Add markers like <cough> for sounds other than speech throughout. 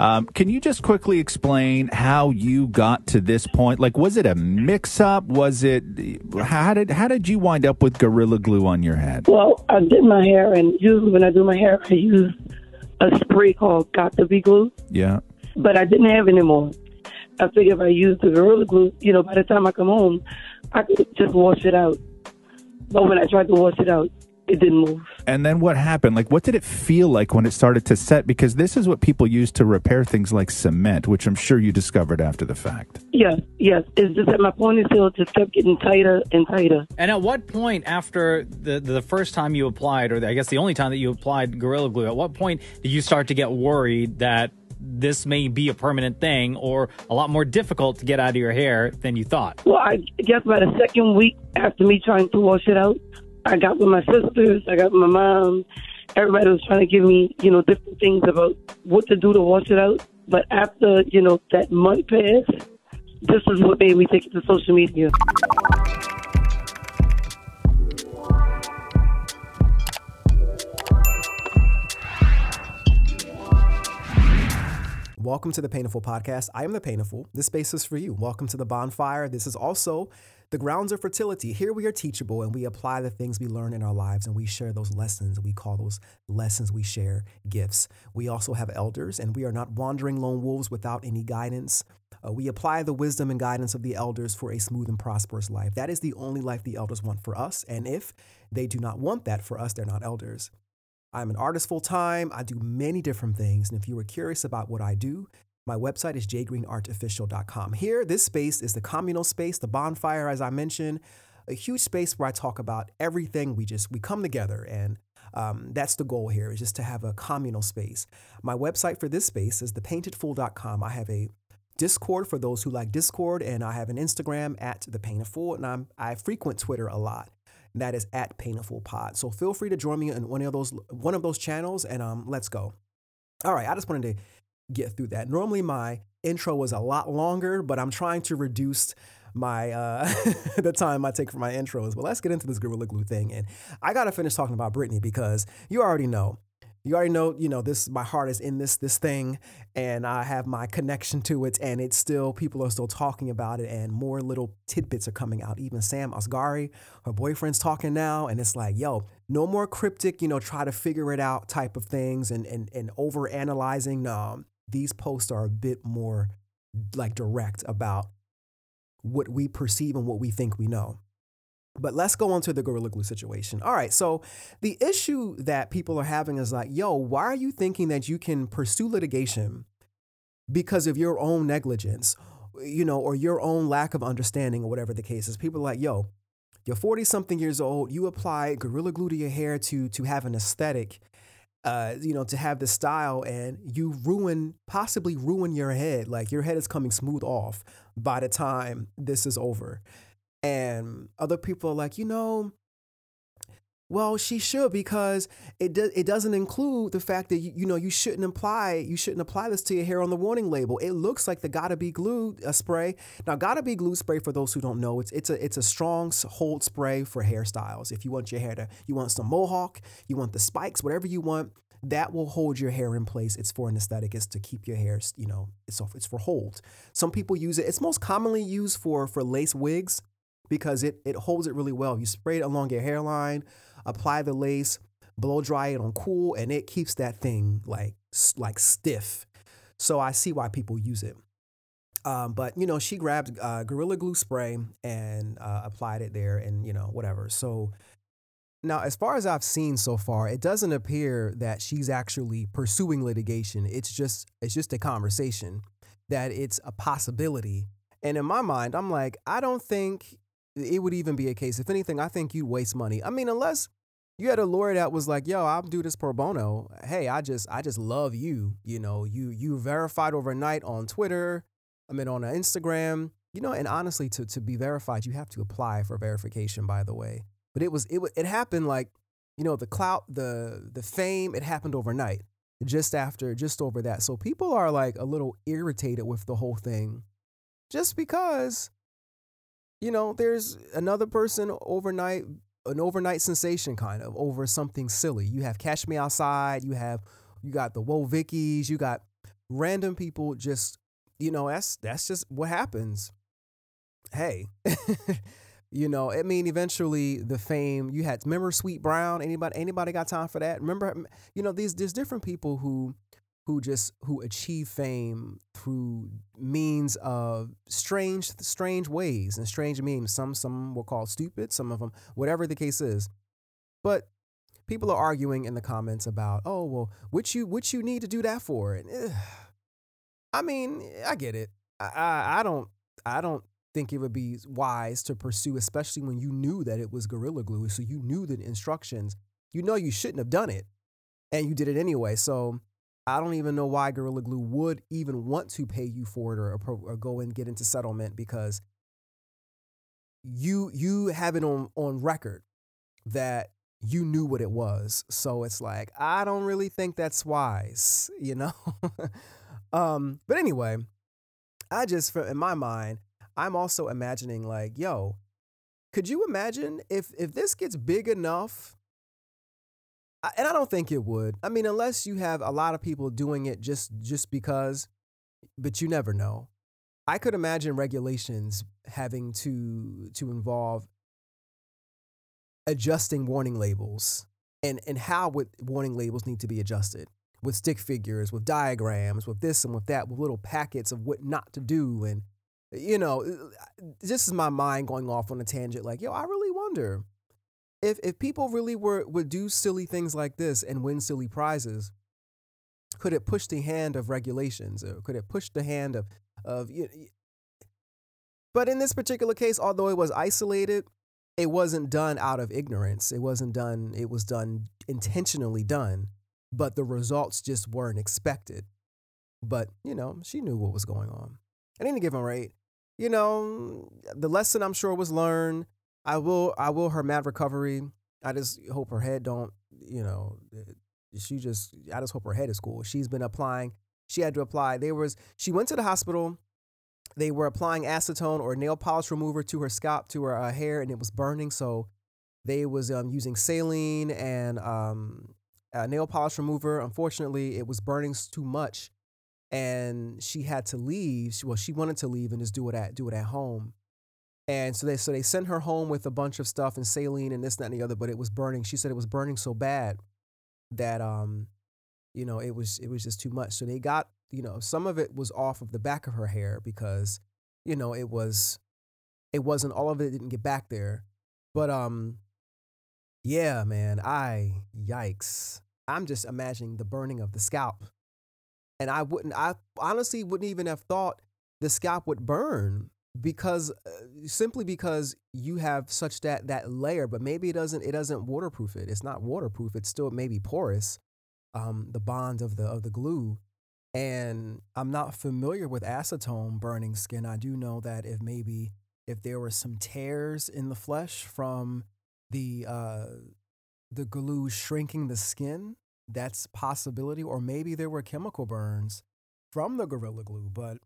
Um, can you just quickly explain how you got to this point? Like, was it a mix-up? Was it how did how did you wind up with Gorilla Glue on your head? Well, I did my hair, and usually when I do my hair, I use a spray called Got to Be Glue, Yeah. but I didn't have any more. I figured if I used the Gorilla Glue, you know, by the time I come home, I could just wash it out. But when I tried to wash it out, it didn't move. And then what happened? Like, what did it feel like when it started to set? Because this is what people use to repair things like cement, which I'm sure you discovered after the fact. Yes, yes. It's just that my ponytail just kept getting tighter and tighter. And at what point after the the first time you applied, or I guess the only time that you applied Gorilla Glue, at what point did you start to get worried that this may be a permanent thing or a lot more difficult to get out of your hair than you thought? Well, I guess by the second week after me trying to wash it out, I got with my sisters, I got with my mom. Everybody was trying to give me, you know, different things about what to do to wash it out. But after, you know, that month passed, this is what made me take it to social media. Welcome to the Painful Podcast. I am the Painful. This space is for you. Welcome to the bonfire. This is also the grounds of fertility. Here we are teachable and we apply the things we learn in our lives and we share those lessons. We call those lessons we share gifts. We also have elders and we are not wandering lone wolves without any guidance. Uh, we apply the wisdom and guidance of the elders for a smooth and prosperous life. That is the only life the elders want for us. And if they do not want that for us, they're not elders. I'm an artist full time. I do many different things. And if you were curious about what I do, my website is jgreenartartificial.com. Here, this space is the communal space, the bonfire, as I mentioned, a huge space where I talk about everything. We just we come together, and um, that's the goal here is just to have a communal space. My website for this space is thepaintedfool.com. I have a Discord for those who like Discord, and I have an Instagram at the Painted Fool, and I'm I frequent Twitter a lot. That is at Painful Pod. So feel free to join me in one of those one of those channels, and um, let's go. All right, I just wanted to get through that. Normally my intro was a lot longer, but I'm trying to reduce my uh <laughs> the time I take for my intros. But let's get into this Gorilla Glue thing. And I gotta finish talking about Britney because you already know. You already know, you know, this my heart is in this this thing and I have my connection to it and it's still people are still talking about it and more little tidbits are coming out. Even Sam Asghari, her boyfriend's talking now and it's like, yo, no more cryptic, you know, try to figure it out type of things and and and over analyzing. No, these posts are a bit more like direct about what we perceive and what we think we know. But let's go on to the Gorilla Glue situation. All right, so the issue that people are having is like, yo, why are you thinking that you can pursue litigation because of your own negligence, you know, or your own lack of understanding, or whatever the case is? People are like, yo, you're 40 something years old, you apply Gorilla Glue to your hair to, to have an aesthetic uh, you know, to have this style and you ruin, possibly ruin your head. Like your head is coming smooth off by the time this is over. And other people are like, you know, well, she should because it does. It doesn't include the fact that you, you know you shouldn't apply you shouldn't apply this to your hair on the warning label. It looks like the Gotta Be Glue uh, spray. Now, Gotta Be Glue spray for those who don't know, it's it's a it's a strong hold spray for hairstyles. If you want your hair to you want some mohawk, you want the spikes, whatever you want, that will hold your hair in place. It's for an aesthetic. It's to keep your hair, you know, it's off, it's for hold. Some people use it. It's most commonly used for for lace wigs because it it holds it really well. You spray it along your hairline apply the lace, blow dry it on cool, and it keeps that thing like like stiff. So I see why people use it. Um, but you know, she grabbed uh, Gorilla Glue spray and uh, applied it there, and you know, whatever. So now, as far as I've seen so far, it doesn't appear that she's actually pursuing litigation. It's just it's just a conversation that it's a possibility. And in my mind, I'm like, I don't think it would even be a case. If anything, I think you'd waste money. I mean, unless you had a lawyer that was like, "Yo, I'll do this pro bono. Hey, I just I just love you. You know, you you verified overnight on Twitter. I mean, on Instagram. You know, and honestly, to to be verified, you have to apply for verification. By the way, but it was it it happened like, you know, the clout, the the fame, it happened overnight, just after, just over that. So people are like a little irritated with the whole thing, just because. You know, there's another person overnight an overnight sensation kind of over something silly. You have Cash Me Outside, you have you got the Whoa Vickies, you got random people just, you know, that's that's just what happens. Hey, <laughs> you know, I mean, eventually the fame you had. Remember Sweet Brown? Anybody anybody got time for that? Remember, you know, these there's different people who who just who achieve fame through means of strange strange ways and strange means. Some some will call stupid, some of them whatever the case is. But people are arguing in the comments about, oh well, what you what you need to do that for? And eh, I mean, I get it. I, I I don't I don't think it would be wise to pursue, especially when you knew that it was Gorilla Glue. So you knew the instructions. You know you shouldn't have done it, and you did it anyway. So I don't even know why Gorilla Glue would even want to pay you for it or, or go and get into settlement because you you have it on on record that you knew what it was. So it's like I don't really think that's wise, you know. <laughs> um, but anyway, I just in my mind, I'm also imagining like, yo, could you imagine if if this gets big enough and I don't think it would. I mean, unless you have a lot of people doing it just just because, but you never know. I could imagine regulations having to to involve adjusting warning labels and and how would warning labels need to be adjusted with stick figures, with diagrams, with this and with that, with little packets of what not to do and you know, uh, this is my mind going off on a tangent like, yo, I really wonder if if people really were would do silly things like this and win silly prizes, could it push the hand of regulations or could it push the hand of of you but in this particular case, although it was isolated, it wasn't done out of ignorance. It wasn't done, it was done intentionally done, but the results just weren't expected. But, you know, she knew what was going on. At any given rate, you know, the lesson I'm sure was learned. I will I will her mad recovery. I just hope her head don't, you know, eh, she just I just hope her head is cool. She's been applying. She had to apply. There was she went to the hospital. They were applying acetone or nail polish remover to her scalp, to her uh, hair, and it was burning. So they was um, using saline and um, nail polish remover. Unfortunately, it was burning too much, and she had to leave. She, Well, she wanted to leave and just do it at do it at home. And so they so they sent her home with a bunch of stuff and saline and this, that, and the other, but it was burning. She said it was burning so bad that um, you know, it was it was just too much. So they got, you know, some of it was off of the back of her hair because, you know, it was it wasn't all of it didn't get back there. But um yeah, man, I yikes. I'm just imagining the burning of the scalp. And I wouldn't I honestly wouldn't even have thought the scalp would burn because uh, simply because you have such that that layer but maybe it doesn't it doesn't waterproof it. It's not waterproof it's still maybe porous um the bond of the of the glue. And i'm not familiar with acetone burning skin. I do know that if maybe if there were some tears in the flesh from the uh the glue shrinking the skin that's possibility. Or maybe there were chemical burns from the gorilla glue but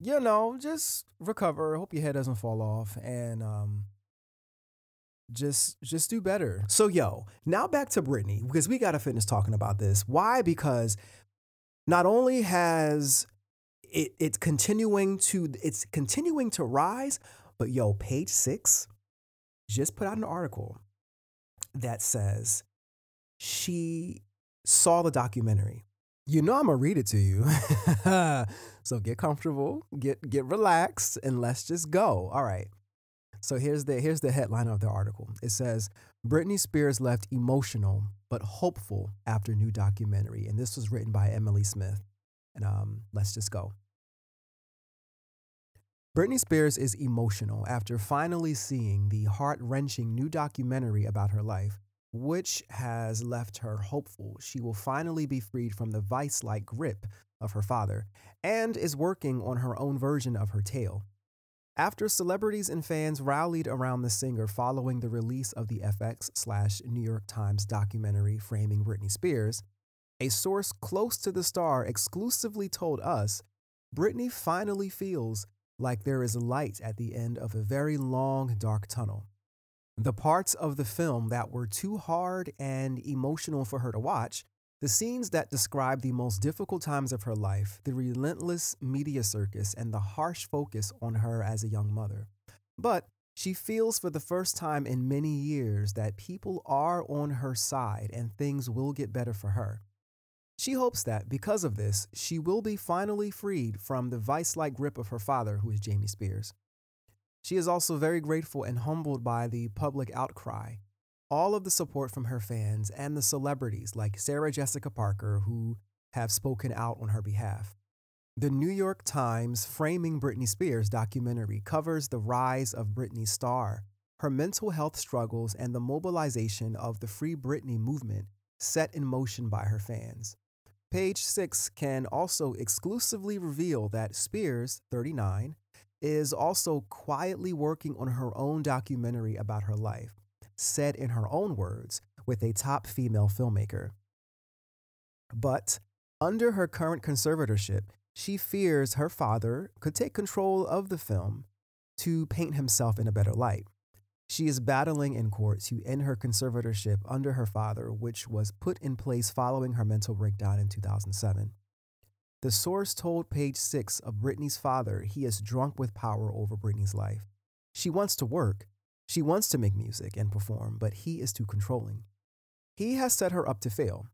you know, just recover. Hope your head doesn't fall off and um just just do better. So yo, now back to Britney because we got to finish talking about this. Why? Because not only has it it's continuing to it's continuing to rise, but yo, page 6 just put out an article that says she saw the documentary. You know I'm gonna read it to you. <laughs> so get comfortable, get get relaxed, and let's just go. All right. So here's the here's the headline of the article. It says Britney Spears left emotional but hopeful after new documentary, and this was written by Emily Smith. And um, let's just go. Britney Spears is emotional after finally seeing the heart wrenching new documentary about her life which has left her hopeful she will finally be freed from the vice like grip of her father and is working on her own version of her tale. After celebrities and fans rallied around the singer following the release of the FX slash New York Times documentary framing Britney Spears, a source close to the star exclusively told us Britney finally feels like there is light at the end of a very long, dark tunnel. The parts of the film that were too hard and emotional for her to watch The scenes that describe the most difficult times of her life, the relentless media circus, and the harsh focus on her as a young mother. But she feels for the first time in many years that people are on her side and things will get better for her. She hopes that, because of this, she will be finally freed from the vice like grip of her father, who is Jamie Spears. She is also very grateful and humbled by the public outcry, all of the support from her fans, and the celebrities like Sarah Jessica Parker, who have spoken out on her behalf. The New York Times Framing Britney Spears documentary covers the rise of Britney's star, her mental health struggles, and the mobilization of the Free Britney movement set in motion by her fans. Page 6 can also exclusively reveal that Spears, 39, is also quietly working on her own documentary about her life, said in her own words, with a top female filmmaker. But under her current conservatorship, she fears her father could take control of the film to paint himself in a better light. She is battling in court to end her conservatorship under her father, which was put in place following her mental breakdown in 2007. The source told Page Six of Britney's father he is drunk with power over Britney's life. She wants to work, she wants to make music and perform, but he is too controlling. He has set her up to fail.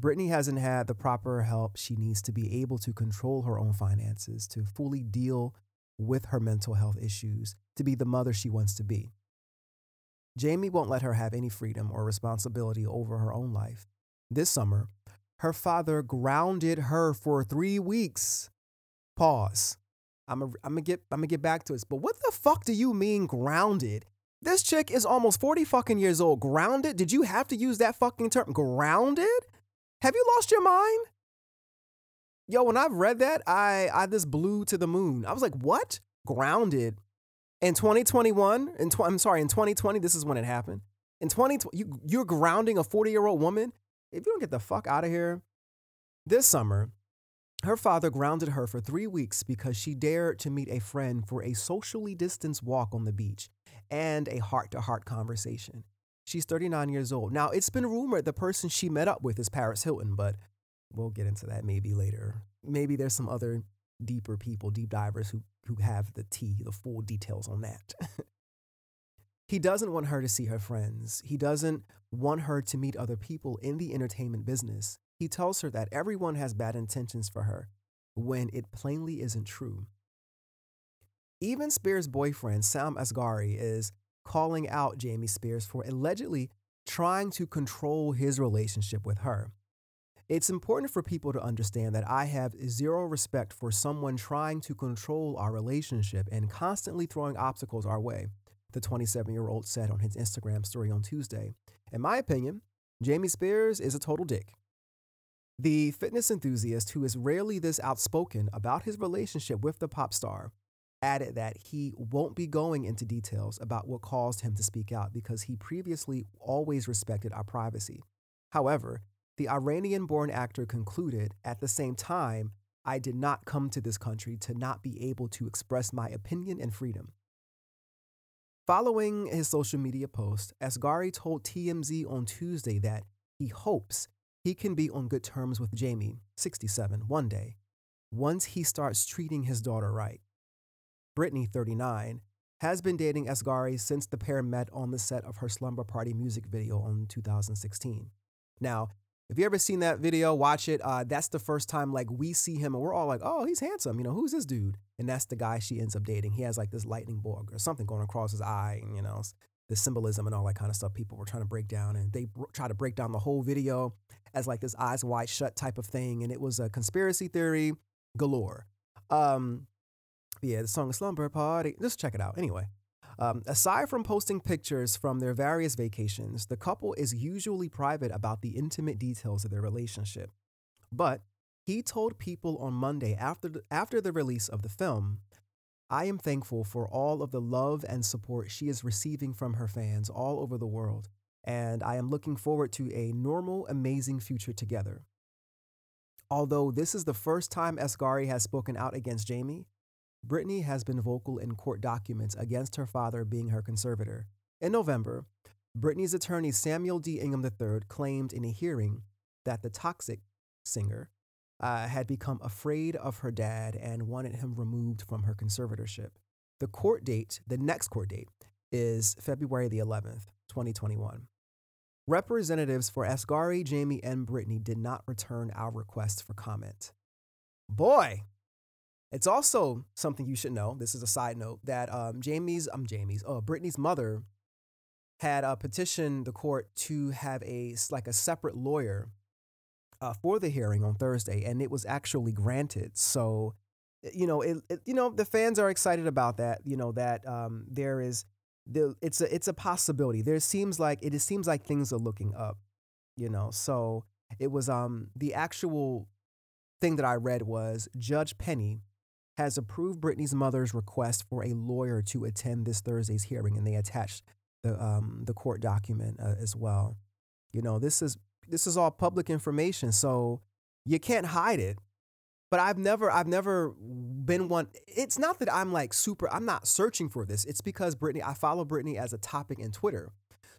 Britney hasn't had the proper help she needs to be able to control her own finances, to fully deal with her mental health issues, to be the mother she wants to be. Jamie won't let her have any freedom or responsibility over her own life. This summer, her father grounded her for three weeks. Pause. I'm gonna I'm get I'm gonna get back to this, but what the fuck do you mean grounded? This chick is almost 40 fucking years old. Grounded? Did you have to use that fucking term? Grounded? Have you lost your mind? Yo, when I've read that, I I just blew to the moon. I was like, what? Grounded. In 2021, in tw- I'm sorry, in 2020, this is when it happened. In 2020, you, you're grounding a 40 year old woman. If you don't get the fuck out of here, this summer, her father grounded her for three weeks because she dared to meet a friend for a socially distanced walk on the beach and a heart to heart conversation. She's 39 years old. Now, it's been rumored the person she met up with is Paris Hilton, but we'll get into that maybe later. Maybe there's some other deeper people, deep divers who, who have the tea, the full details on that. <laughs> he doesn't want her to see her friends. He doesn't want her to meet other people in the entertainment business. He tells her that everyone has bad intentions for her when it plainly isn't true. Even Spears' boyfriend, Sam Asghari, is calling out Jamie Spears for allegedly trying to control his relationship with her. It's important for people to understand that I have zero respect for someone trying to control our relationship and constantly throwing obstacles our way, the 27 year old said on his Instagram story on Tuesday. In my opinion, Jamie Spears is a total dick. The fitness enthusiast, who is rarely this outspoken about his relationship with the pop star, added that he won't be going into details about what caused him to speak out because he previously always respected our privacy. However, the Iranian born actor concluded at the same time, I did not come to this country to not be able to express my opinion and freedom. Following his social media post, Asghari told TMZ on Tuesday that he hopes he can be on good terms with Jamie, 67, one day, once he starts treating his daughter right. Britney, 39, has been dating Asghari since the pair met on the set of her Slumber Party music video in 2016. Now, if you ever seen that video, watch it. Uh, that's the first time like we see him and we're all like, oh, he's handsome. You know, who's this dude? And that's the guy she ends up dating. He has like this lightning bolt or something going across his eye, and you know, the symbolism and all that kind of stuff. People were trying to break down, and they br- try to break down the whole video as like this eyes wide shut type of thing, and it was a conspiracy theory galore. Um, yeah, the song Slumber Party. Just check it out. Anyway, um, aside from posting pictures from their various vacations, the couple is usually private about the intimate details of their relationship. But he told people on Monday after the, after the release of the film, I am thankful for all of the love and support she is receiving from her fans all over the world, and I am looking forward to a normal, amazing future together. Although this is the first time Asghari has spoken out against Jamie, Britney has been vocal in court documents against her father being her conservator. In November, Britney's attorney Samuel D. Ingham III claimed in a hearing that the toxic singer uh, had become afraid of her dad and wanted him removed from her conservatorship. The court date, the next court date, is February the 11th, 2021. Representatives for Asghari, Jamie, and Britney did not return our request for comment. Boy, it's also something you should know. This is a side note that um, Jamie's, I'm um, Jamie's, uh, Britney's mother had uh, petitioned the court to have a like a separate lawyer uh, for the hearing on Thursday, and it was actually granted. So, you know, it, it, you know the fans are excited about that. You know that um, there is the it's a it's a possibility. There seems like it, it seems like things are looking up. You know, so it was um the actual thing that I read was Judge Penny has approved Britney's mother's request for a lawyer to attend this Thursday's hearing, and they attached the um the court document uh, as well. You know, this is this is all public information, so you can't hide it. But I've never I've never been one. It's not that I'm like super. I'm not searching for this. It's because Britney. I follow Britney as a topic in Twitter.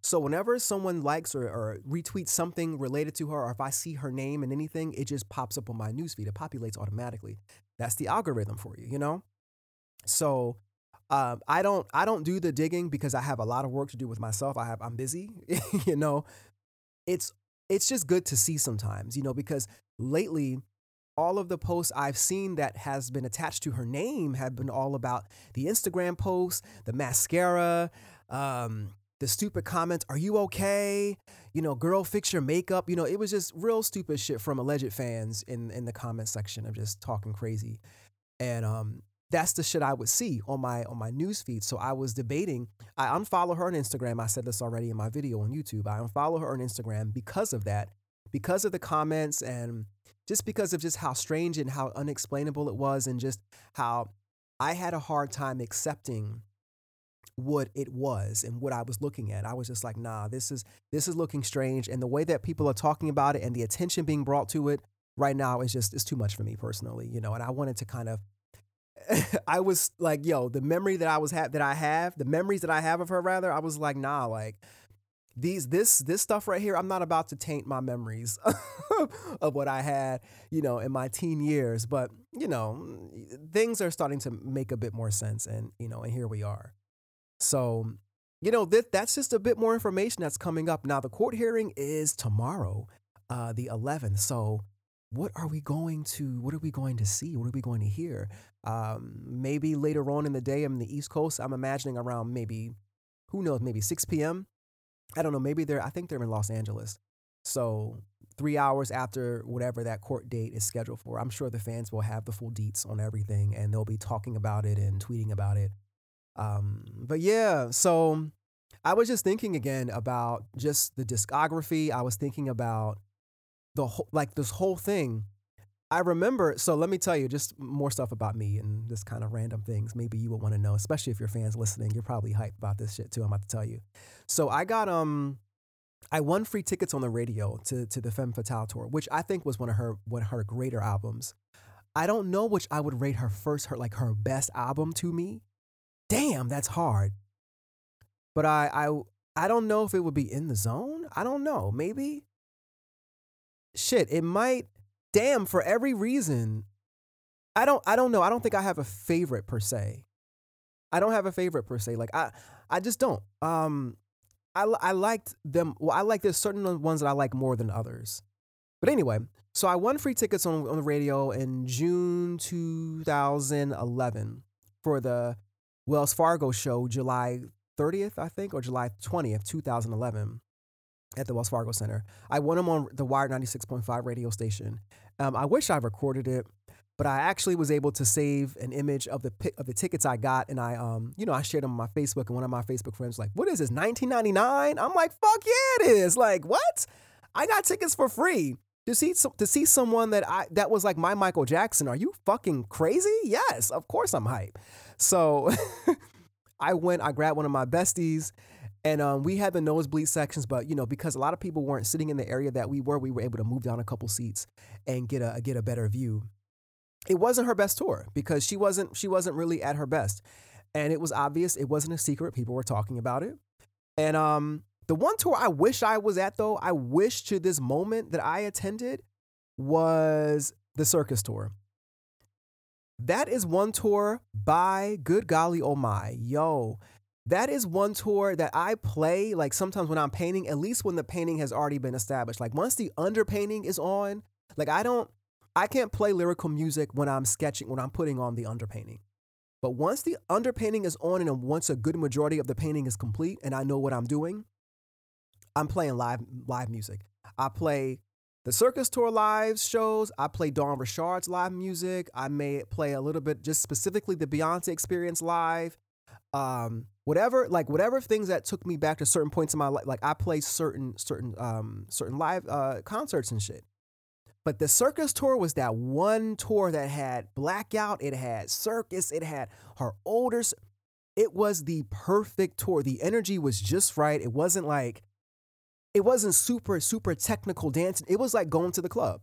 So whenever someone likes or, or, retweets something related to her, or if I see her name and anything, it just pops up on my newsfeed. It populates automatically. That's the algorithm for you, you know. So uh, I don't I don't do the digging because I have a lot of work to do with myself. I have I'm busy, <laughs> you know. It's it's just good to see sometimes, you know, because lately all of the posts I've seen that has been attached to her name have been all about the Instagram posts, the mascara, um, the stupid comments, are you okay? You know, girl, fix your makeup. You know, it was just real stupid shit from alleged fans in in the comment section of just talking crazy. And um that's the shit I would see on my on my news feed. So I was debating. I unfollow her on Instagram. I said this already in my video on YouTube. I unfollow her on Instagram because of that, because of the comments and just because of just how strange and how unexplainable it was and just how I had a hard time accepting what it was and what I was looking at. I was just like, nah, this is this is looking strange. And the way that people are talking about it and the attention being brought to it right now is just it's too much for me personally, you know. And I wanted to kind of <laughs> I was like, yo, the memory that I was ha- that I have, the memories that I have of her rather, I was like, nah, like these this this stuff right here, I'm not about to taint my memories <laughs> of what I had, you know, in my teen years, but you know, things are starting to make a bit more sense and, you know, and here we are. So, you know, that that's just a bit more information that's coming up. Now the court hearing is tomorrow, uh the 11th. So, what are we going to what are we going to see? What are we going to hear? Um, maybe later on in the day i'm in the east coast i'm imagining around maybe who knows maybe 6 p.m i don't know maybe they're i think they're in los angeles. So three hours after whatever that court date is scheduled for i'm sure the fans will have the full deets on everything and they'll be talking about it and tweeting about it um, but yeah so i was just thinking again about just the discography i was thinking about the whole like this whole thing I remember, so let me tell you just more stuff about me and this kind of random things. Maybe you would want to know, especially if your fans listening. You're probably hyped about this shit too. I'm about to tell you. So I got um, I won free tickets on the radio to to the Femme Fatale tour, which I think was one of her one of her greater albums. I don't know which I would rate her first, her like her best album to me. Damn, that's hard. But I I I don't know if it would be in the zone. I don't know. Maybe shit, it might damn for every reason. I don't I don't know. I don't think I have a favorite per se. I don't have a favorite per se. Like I I just don't. Um I I liked them well I like there's certain ones that I like more than others. But anyway, so I won free tickets on on the radio in June 2011 for the Wells Fargo show July 30th, I think, or July 20th, 2011 at the Wells Fargo Center. I won them on the Wired 96.5 radio station. Um, I wish I recorded it, but I actually was able to save an image of the of the tickets I got, and I, um, you know, I shared them on my Facebook, and one of my Facebook friends was like, "What is this? 1999?" I'm like, "Fuck yeah, it is!" Like, what? I got tickets for free to see to see someone that I that was like my Michael Jackson. Are you fucking crazy? Yes, of course I'm hype. So <laughs> I went. I grabbed one of my besties and um, we had the nosebleed sections, but you know, because a lot of people weren't sitting in the area that we were, we were able to move down a couple seats and get a get a better view. It wasn't her best tour because she wasn't she wasn't really at her best, and it was obvious. It wasn't a secret. People were talking about it, and um, The one tour I wish I was at though, I wish to this moment that I attended was the circus tour. That is one tour by good golly oh my. Yo, that is one tour that I play like sometimes when I'm painting, at least when the painting has already been established. Like once the underpainting is on, like I don't I can't play lyrical music when I'm sketching, when I'm putting on the underpainting. But once the underpainting is on and once a good majority of the painting is complete and I know what I'm doing, I'm playing live live music. I play the circus tour live shows. I play Dawn Richard's live music. I may play a little bit just specifically the Beyonce experience live. Um, whatever, like whatever things that took me back to certain points in my life. Like I play certain certain um certain live uh concerts and shit. But the circus tour was that one tour that had blackout, it had circus, it had her older. It was the perfect tour. The energy was just right. It wasn't like, it wasn't super, super technical dancing. It was like going to the club.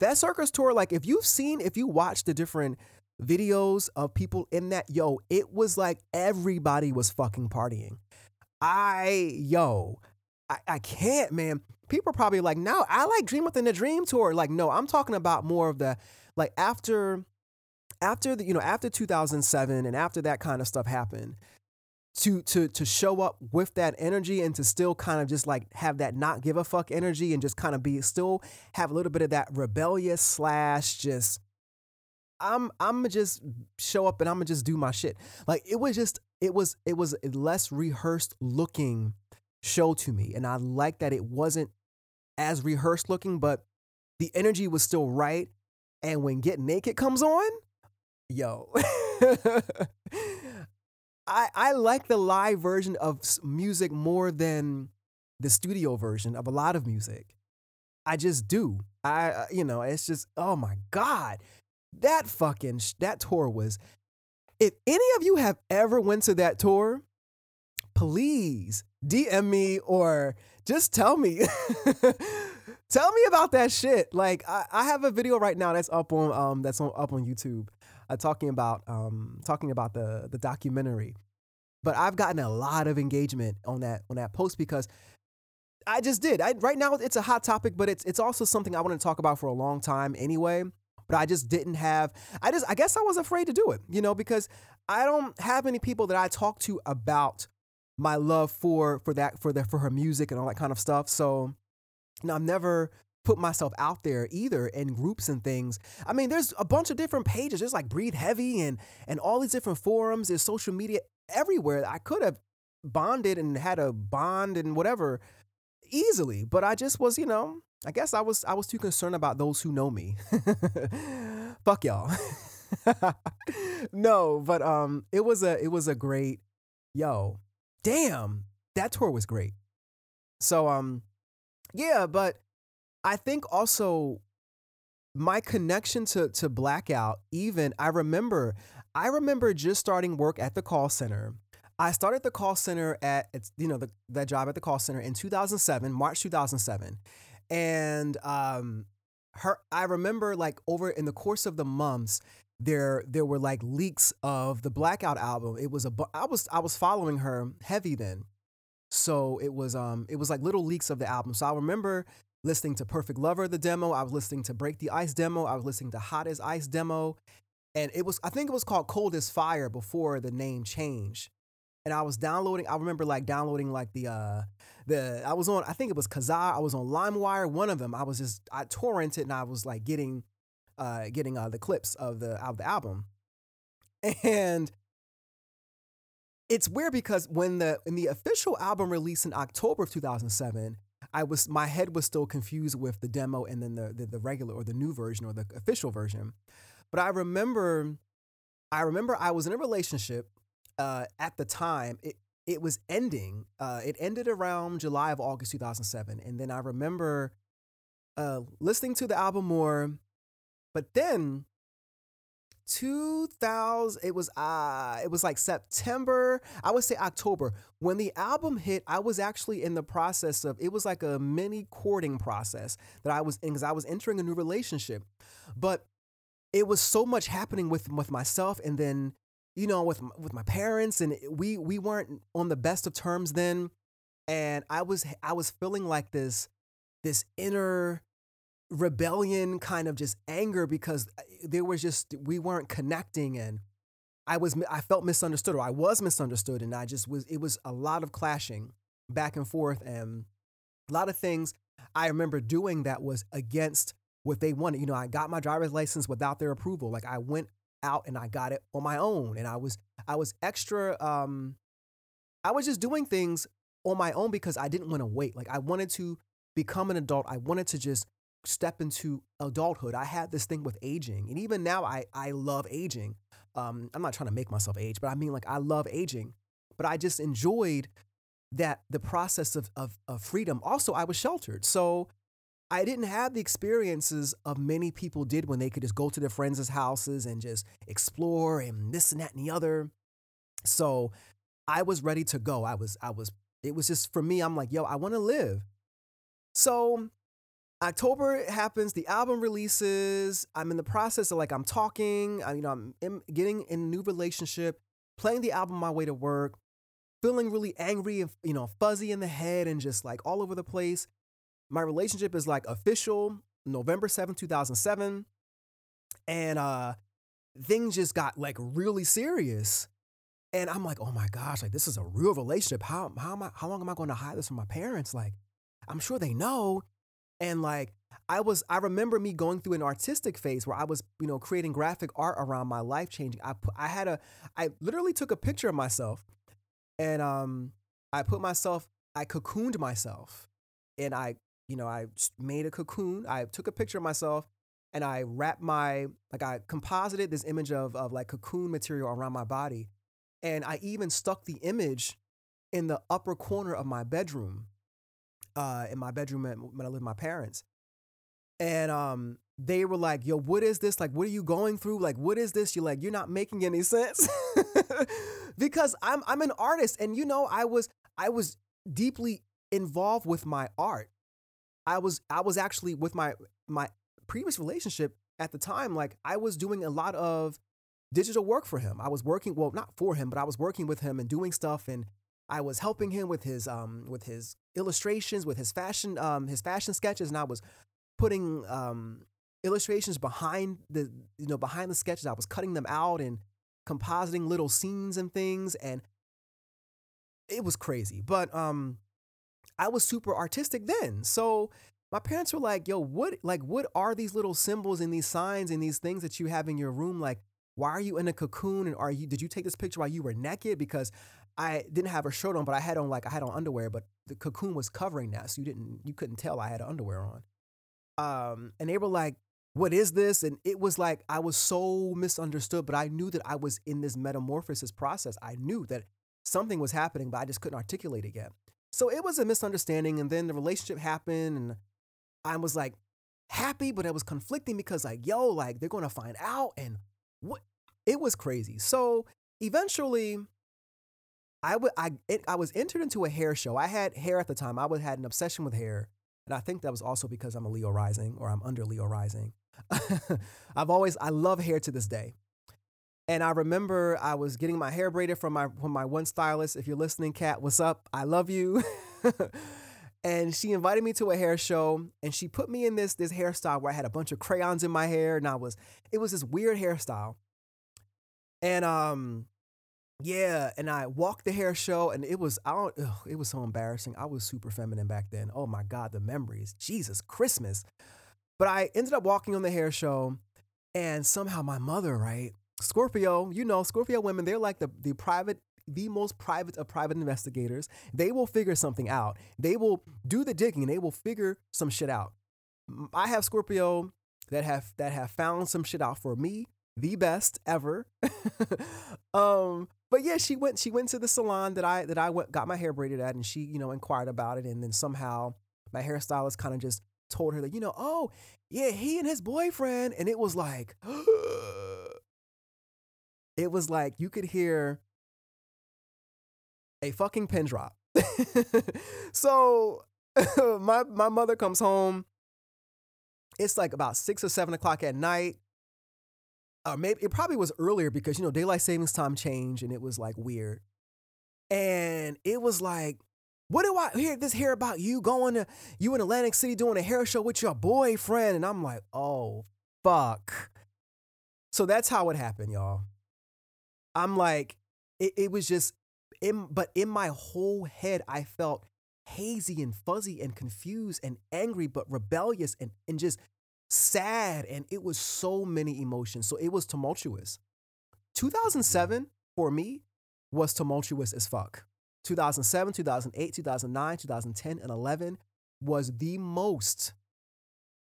That circus tour, like if you've seen, if you watch the different videos of people in that, yo, it was like everybody was fucking partying. I, yo, I, I can't, man people are probably like, no, I like Dream Within a Dream tour. Like, no, I'm talking about more of the like after after the, you know, after 2007 and after that kind of stuff happened, to to to show up with that energy and to still kind of just like have that not give a fuck energy and just kind of be still have a little bit of that rebellious slash just I'm I'm just show up and I'm gonna just do my shit. Like it was just it was it was a less rehearsed looking show to me and I like that it wasn't as rehearsed looking, but the energy was still right. And when Get Naked comes on, yo, <laughs> I I like the live version of music more than the studio version of a lot of music. I just do. I uh, you know, it's just oh my god. That fucking that tour was if any of you have ever went to that tour, please DM me or just tell me. <laughs> tell me about that shit. Like I, I have a video right now that's up on um that's on up on YouTube, uh, talking about um talking about the the documentary. But I've gotten a lot of engagement on that on that post because I just did. I, right now it's a hot topic, but it's it's also something I want to talk about for a long time anyway. But I just didn't have. I just I guess I was afraid to do it, you know, because I don't have any people that I talk to about my love for for that for the for her music and all that kind of stuff. So you I've never put myself out there either in groups and things. I mean, there's a bunch of different pages. There's like Breathe Heavy and and all these different forums. There's social media everywhere. I could have bonded and had a bond and whatever easily, but I just was, you know, I guess I was I was too concerned about those who know me. <laughs> Fuck y'all. <laughs> no, but um it was a it was a great yo damn, that tour was great. So um yeah, but I think also my connection to to blackout even I remember I remember just starting work at the call center. I started the call center at you know the, that job at the call center in 2007, March 2007. And um her I remember like over in the course of the months there there were like leaks of the Blackout album. It was a I was I was following her heavy then. So it was um it was like little leaks of the album. So I remember listening to Perfect Lover the demo, I was listening to Break the Ice demo, I was listening to Hot as Ice demo, and it was I think it was called Cold as Fire before the name changed. And I was downloading I remember like downloading like the uh the I was on I think it was Kazaa, I was on LimeWire, one of them. I was just I torrented and I was like getting uh, getting uh, the clips of the of the album, <laughs> and it's weird because when the in the official album release in October of 2007, I was my head was still confused with the demo and then the, the the, regular or the new version or the official version. But I remember, I remember I was in a relationship uh, at the time. It it was ending. Uh, it ended around July of August 2007, and then I remember uh, listening to the album more but then 2000 it was uh it was like September, I would say October. When the album hit, I was actually in the process of it was like a mini courting process that I was in cuz I was entering a new relationship. But it was so much happening with with myself and then you know with with my parents and we we weren't on the best of terms then and I was I was feeling like this this inner rebellion kind of just anger because uh, there was just we weren't connecting and I was I felt misunderstood or I was misunderstood and I just was it was a lot of clashing back and forth and a lot of things I remember doing that was against what they wanted. You know, I got my driver's license without their approval. Like I went out and I got it on my own and I was I was extra um I was just doing things on my own because I didn't want to wait. Like I wanted to become an adult. I wanted to just step into adulthood. I had this thing with aging. And even now I I love aging. Um I'm not trying to make myself age, but I mean like I love aging. But I just enjoyed that the process of, of, of freedom. Also, I was sheltered. So I didn't have the experiences of many people did when they could just go to their friends' houses and just explore and this and that and the other. So I was ready to go. I was, I was, it was just for me, I'm like, yo, I want to live. So October happens, the album releases. I'm in the process of like, I'm talking, I, you know, I'm in, getting in a new relationship, playing the album my way to work, feeling really angry and, you know, fuzzy in the head and just like all over the place. My relationship is like official November 7th, 2007. And uh things just got like really serious. And I'm like, oh my gosh, like this is a real relationship. How how am I how long am I going to hide this from my parents? Like, I'm sure they know. And like I was I remember me going through an artistic phase where I was, you know, creating graphic art around my life changing. I put, I had a I literally took a picture of myself and um I put myself I cocooned myself and I you know, I made a cocoon. I took a picture of myself and I wrapped my, like, I composited this image of, of like cocoon material around my body. And I even stuck the image in the upper corner of my bedroom, uh, in my bedroom when I lived with my parents. And um, they were like, yo, what is this? Like, what are you going through? Like, what is this? You're like, you're not making any sense. <laughs> because I'm I'm an artist. And you know, I was I was deeply involved with my art. I was I was actually with my my previous relationship at the time like I was doing a lot of digital work for him. I was working well not for him, but I was working with him and doing stuff and I was helping him with his um with his illustrations, with his fashion um his fashion sketches and I was putting um illustrations behind the you know behind the sketches. I was cutting them out and compositing little scenes and things and it was crazy. But um I was super artistic then. So my parents were like, yo, what like what are these little symbols and these signs and these things that you have in your room? Like, why are you in a cocoon? And are you did you take this picture while you were naked? Because I didn't have a shirt on, but I had on like I had on underwear, but the cocoon was covering that. So you didn't you couldn't tell I had underwear on. Um, and they were like, what is this? And it was like I was so misunderstood, but I knew that I was in this metamorphosis process. I knew that something was happening, but I just couldn't articulate it yet. So it was a misunderstanding. And then the relationship happened. And I was like happy, but it was conflicting because, like, yo, like they're to find out. And what? It was crazy. So eventually, I would I it, I was entered into a hair show. I had hair at the time. I would had an obsession with hair, and I think that was also because I'm a Leo rising or I'm under Leo rising. <laughs> I've always I love hair to this day. And I remember I was getting my hair braided from my from my one stylist. If you're listening, Kat, what's up? I love you. <laughs> and she invited me to a hair show and she put me in this this hairstyle where I had a bunch of crayons in my hair and I was it was this weird hairstyle. And um yeah, and I walked the hair show and it was I don't it was so embarrassing. I was super feminine back then. Oh my god, the memories. Jesus, Christmas. But I ended up walking on the hair show and somehow my mother, right? Scorpio, you know, Scorpio women, they're like the, the private, the most private of private investigators. They will figure something out. They will do the digging. And they will figure some shit out. I have Scorpio that have that have found some shit out for me, the best ever. <laughs> um, but yeah, she went she went to the salon that I that I went got my hair braided at, and she you know inquired about it, and then somehow my hairstylist kind of just told her that you know oh yeah he and his boyfriend, and it was like. <gasps> it was like you could hear a fucking pin drop. <laughs> so <laughs> my my mother comes home. It's like about six or seven o'clock at night. Uh, or maybe it probably was earlier because you know daylight savings time changed and it was like weird. And it was like what do I hear this hear about you going to you in Atlantic City doing a hair show with your boyfriend? And I'm like, oh fuck. So that's how it happened, y'all. I'm like, it, it was just in but in my whole head, I felt hazy and fuzzy and confused and angry, but rebellious and, and just sad. And it was so many emotions. So it was tumultuous. 2007 for me was tumultuous as fuck. 2007, 2008, 2009, 2010, and 11 was the most,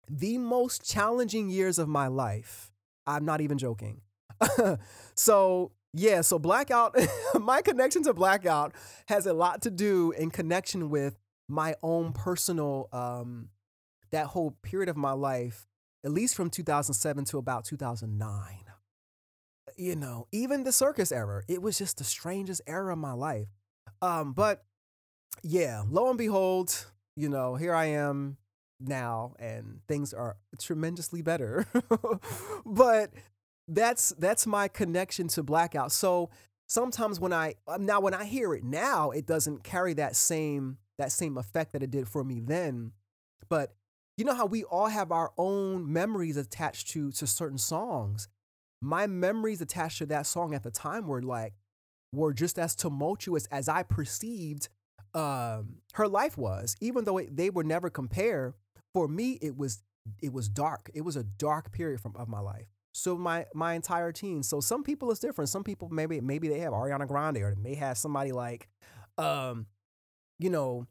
the most challenging years of my life. I'm not even joking. <laughs> so, yeah, so Blackout, <laughs> my connection to Blackout has a lot to do in connection with my own personal, um, that whole period of my life, at least from 2007 to about 2009. You know, even the circus era, it was just the strangest era of my life. Um, but yeah, lo and behold, you know, here I am now and things are tremendously better. <laughs> but that's that's my connection to blackout. So sometimes when I um, now when I hear it now, it doesn't carry that same that same effect that it did for me then. But you know how we all have our own memories attached to to certain songs. My memories attached to that song at the time were like were just as tumultuous as I perceived um, her life was, even though it, they were never compared. For me, it was it was dark. It was a dark period from of my life. So my my entire teen. So some people it's different. Some people maybe maybe they have Ariana Grande or they may have somebody like, um, you know,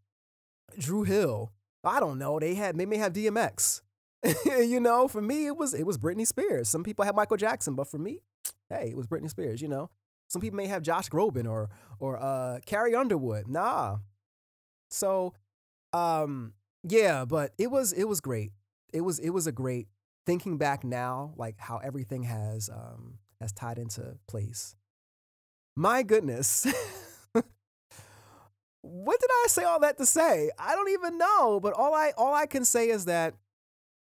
Dru Hill. I don't know. They had they may have DMX. <laughs> you know, for me it was it was Britney Spears. Some people had Michael Jackson, but for me, hey, it was Britney Spears. You know, some people may have Josh Groban or or uh, Carrie Underwood. Nah. So, um, yeah, but it was it was great. It was it was a great thinking back now, like how everything has um has tied into place. My goodness. <laughs> what did I say all that to say? I don't even know, but all I all I can say is that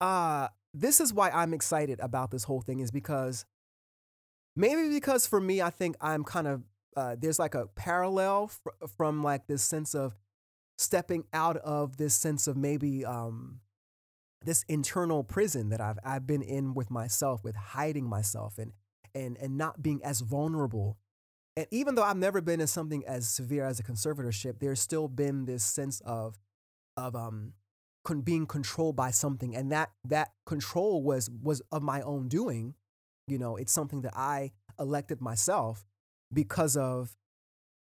uh this is why I'm excited about this whole thing is because Maybe because for me, I think I'm kind of uh, there's like a parallel fr- from like this sense of stepping out of this sense of maybe um, this internal prison that I've I've been in with myself, with hiding myself and and and not being as vulnerable. And even though I've never been in something as severe as a conservatorship, there's still been this sense of of um con- being controlled by something, and that that control was was of my own doing you know, it's something that I elected myself because of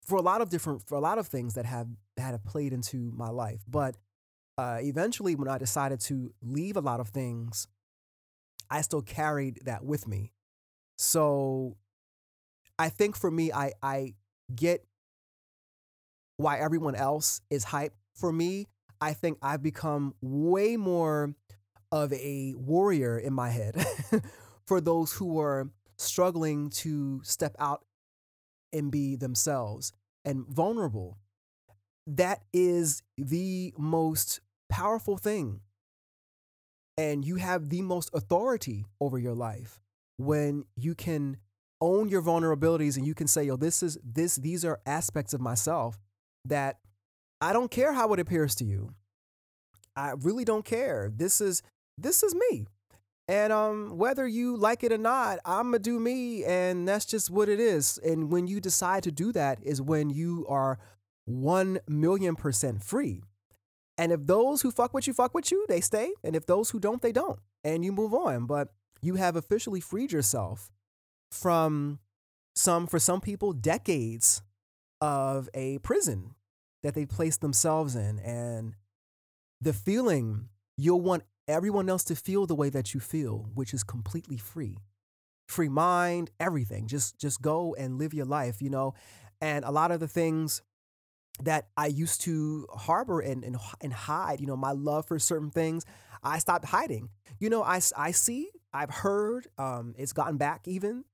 for a lot of different for a lot of things that have that have played into my life. But uh, eventually, when I decided to leave a lot of things, I still carried that with me. So I think for me, I I get why everyone else is hype. For me, I think I've become way more of a warrior in my head <laughs> for those who are struggling to step out and be themselves and vulnerable. That is the most powerful thing. And you have the most authority over your life when you can own your vulnerabilities and you can say, yo, this is this, these are aspects of myself that I don't care how it appears to you. I really don't care. This is this is me. And um, whether you like it or not, I'm gonna do me, and that's just what it is. And when you decide to do that, is when you are one million percent free. And if those who fuck with you fuck with you, they stay. And if those who don't, they don't. And you move on. But you have officially freed yourself from some, for some people, decades of a prison that they placed themselves in. And the feeling you'll want everyone else to feel the way that you feel, which is completely free. Free mind, everything. Just just go and live your life, you know. And a lot of the things that I used to harbor and, and, and hide, you know, my love for certain things, I stopped hiding. You know, I, I see, I've heard, um, it's gotten back even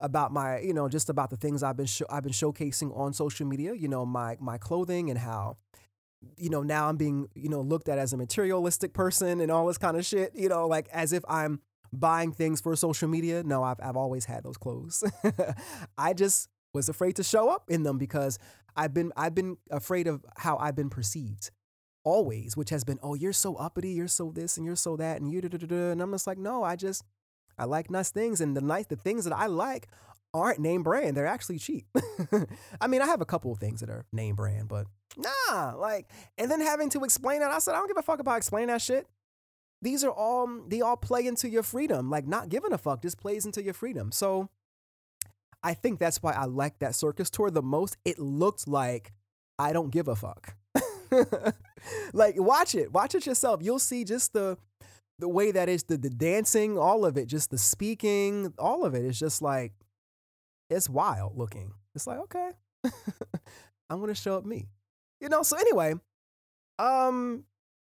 about my, you know, just about the things I've been, I've been showcasing on social media, you know, my, my clothing and how you know, now I'm being, you know, looked at as a materialistic person and all this kind of shit, you know, like as if I'm buying things for social media. No, I've, I've always had those clothes. <laughs> I just was afraid to show up in them because I've been I've been afraid of how I've been perceived always, which has been, oh, you're so uppity, you're so this and you're so that, and you da da da. And I'm just like, no, I just I like nice things, and the nice the things that I like aren't name brand. They're actually cheap. <laughs> I mean, I have a couple of things that are name brand, but nah, like, and then having to explain it, I said, I don't give a fuck about explaining that shit. These are all they all play into your freedom. Like not giving a fuck just plays into your freedom. So I think that's why I like that circus tour the most. It looked like I don't give a fuck. <laughs> like watch it, watch it yourself. You'll see just the the way that is the the dancing, all of it, just the speaking, all of it is just like it's wild looking. It's like okay, <laughs> I'm gonna show up me, you know. So anyway, um,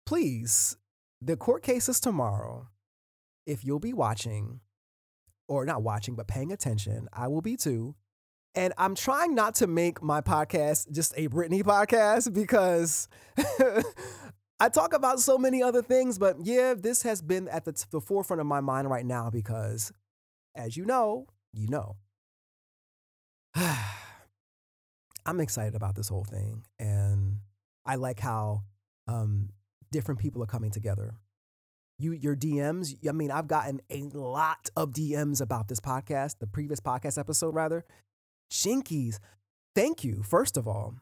please, the court case is tomorrow. If you'll be watching, or not watching, but paying attention, I will be too. And I'm trying not to make my podcast just a Britney <laughs> podcast because <laughs> I talk about so many other things. But yeah, this has been at the, t- the forefront of my mind right now because, as you know, you know. <sighs> I'm excited about this whole thing. And I like how um, different people are coming together. You, your DMs, I mean, I've gotten a lot of DMs about this podcast, the previous podcast episode, rather. Jinkies, thank you, first of all.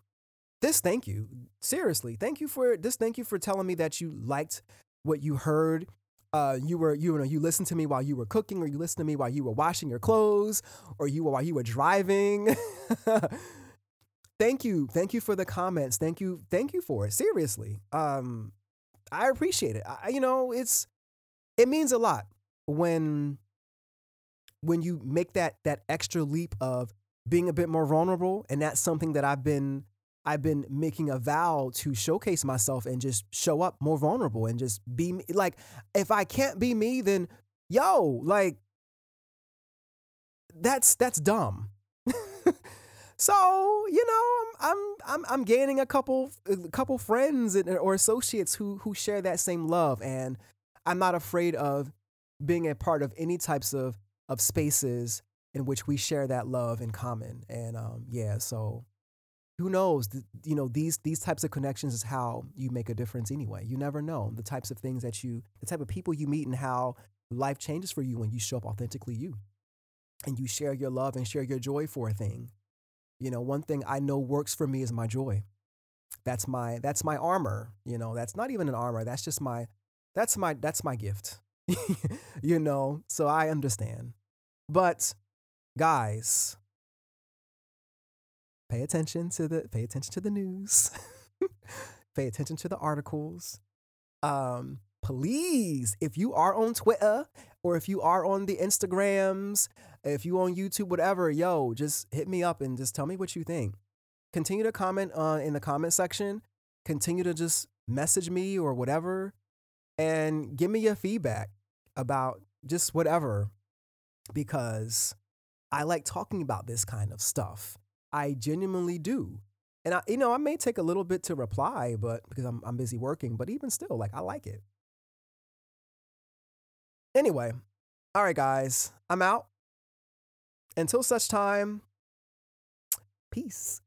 This thank you. Seriously, thank you for this. Thank you for telling me that you liked what you heard. Uh, you were you know you listened to me while you were cooking, or you listened to me while you were washing your clothes, or you were while you were driving. <laughs> thank you, thank you for the comments. Thank you, thank you for it. Seriously, um, I appreciate it. I, you know, it's it means a lot when when you make that that extra leap of being a bit more vulnerable and that's something that I've been I've been making a vow to showcase myself and just show up more vulnerable and just be me. like if I can't be me then yo like that's that's dumb. <laughs> so, you know, I'm I'm I'm gaining a couple a couple friends or associates who who share that same love and I'm not afraid of being a part of any types of of spaces in which we share that love in common. And um, yeah, so who knows? You know, these these types of connections is how you make a difference anyway. You never know the types of things that you, the type of people you meet, and how life changes for you when you show up authentically you, and you share your love and share your joy for a thing. You know, one thing I know works for me is my joy. That's my that's my armor. You know, that's not even an armor. That's just my that's my that's my gift. <laughs> you know, so I understand. But guys, pay attention to the pay attention to the news. <laughs> pay attention to the articles. Um, please, if you are on Twitter or if you are on the Instagrams, if you on YouTube, whatever, yo, just hit me up and just tell me what you think. Continue to comment uh, in the comment section. Continue to just message me or whatever, and give me your feedback about just whatever, because I like talking about this kind of stuff. I genuinely do. And I, you know, I may take a little bit to reply, but because I'm I'm busy working, but even still, like I like it. Anyway, all right, guys, I'm out. Until such time, peace.